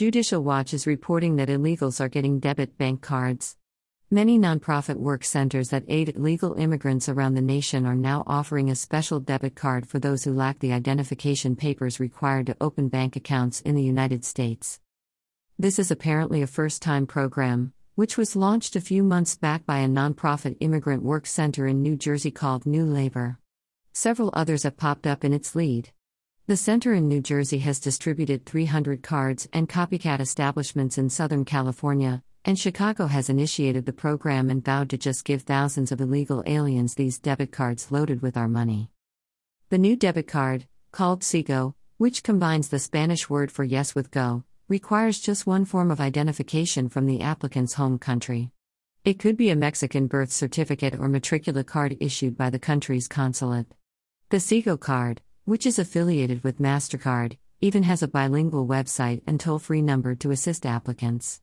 Judicial Watch is reporting that illegals are getting debit bank cards. Many nonprofit work centers that aid illegal immigrants around the nation are now offering a special debit card for those who lack the identification papers required to open bank accounts in the United States. This is apparently a first time program, which was launched a few months back by a nonprofit immigrant work center in New Jersey called New Labor. Several others have popped up in its lead. The center in New Jersey has distributed 300 cards and copycat establishments in Southern California, and Chicago has initiated the program and vowed to just give thousands of illegal aliens these debit cards loaded with our money. The new debit card, called SIGO, which combines the Spanish word for yes with go, requires just one form of identification from the applicant's home country. It could be a Mexican birth certificate or matricula card issued by the country's consulate. The SIGO card, which is affiliated with MasterCard, even has a bilingual website and toll free number to assist applicants.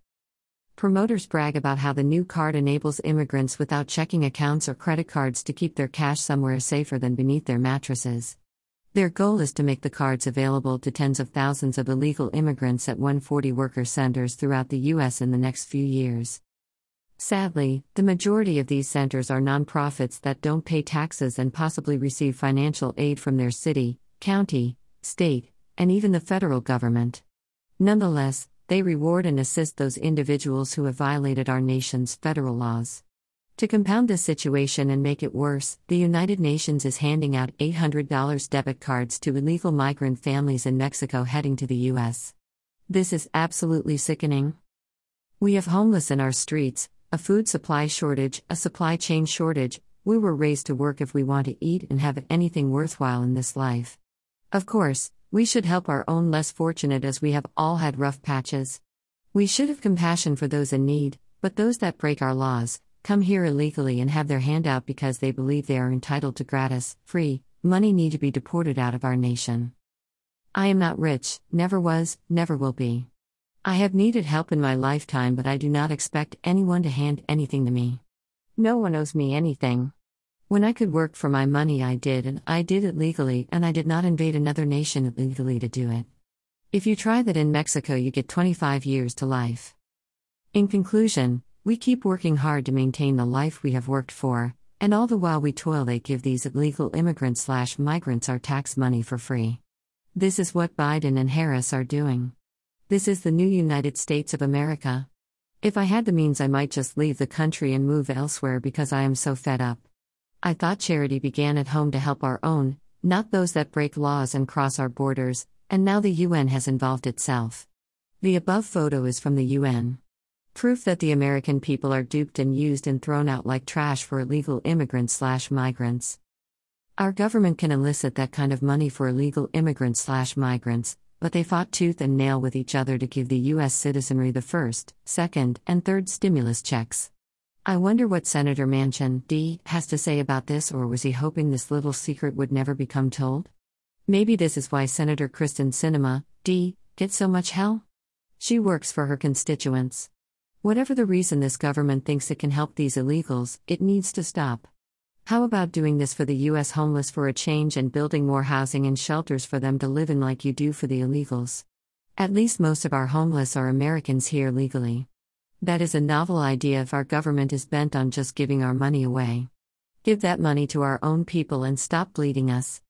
Promoters brag about how the new card enables immigrants without checking accounts or credit cards to keep their cash somewhere safer than beneath their mattresses. Their goal is to make the cards available to tens of thousands of illegal immigrants at 140 worker centers throughout the U.S. in the next few years. Sadly, the majority of these centers are nonprofits that don't pay taxes and possibly receive financial aid from their city, county, state, and even the federal government. Nonetheless, they reward and assist those individuals who have violated our nation's federal laws. To compound this situation and make it worse, the United Nations is handing out $800 debit cards to illegal migrant families in Mexico heading to the U.S. This is absolutely sickening. We have homeless in our streets, a food supply shortage, a supply chain shortage. We were raised to work if we want to eat and have anything worthwhile in this life. Of course, we should help our own less fortunate as we have all had rough patches. We should have compassion for those in need, but those that break our laws, come here illegally and have their hand out because they believe they are entitled to gratis, free, money need to be deported out of our nation. I am not rich, never was, never will be. I have needed help in my lifetime, but I do not expect anyone to hand anything to me. No one owes me anything. When I could work for my money, I did, and I did it legally, and I did not invade another nation illegally to do it. If you try that in Mexico, you get 25 years to life. In conclusion, we keep working hard to maintain the life we have worked for, and all the while we toil, they give these illegal immigrants slash migrants our tax money for free. This is what Biden and Harris are doing. This is the new United States of America. If I had the means, I might just leave the country and move elsewhere because I am so fed up. I thought charity began at home to help our own, not those that break laws and cross our borders, and now the UN has involved itself. The above photo is from the UN. Proof that the American people are duped and used and thrown out like trash for illegal immigrants slash migrants. Our government can elicit that kind of money for illegal immigrants slash migrants, but they fought tooth and nail with each other to give the U.S. citizenry the first, second, and third stimulus checks. I wonder what Senator Manchin D has to say about this, or was he hoping this little secret would never become told? Maybe this is why Senator Kristen Sinema D gets so much hell. She works for her constituents. Whatever the reason this government thinks it can help these illegals, it needs to stop. How about doing this for the U.S. homeless for a change and building more housing and shelters for them to live in like you do for the illegals? At least most of our homeless are Americans here legally. That is a novel idea if our government is bent on just giving our money away. Give that money to our own people and stop bleeding us.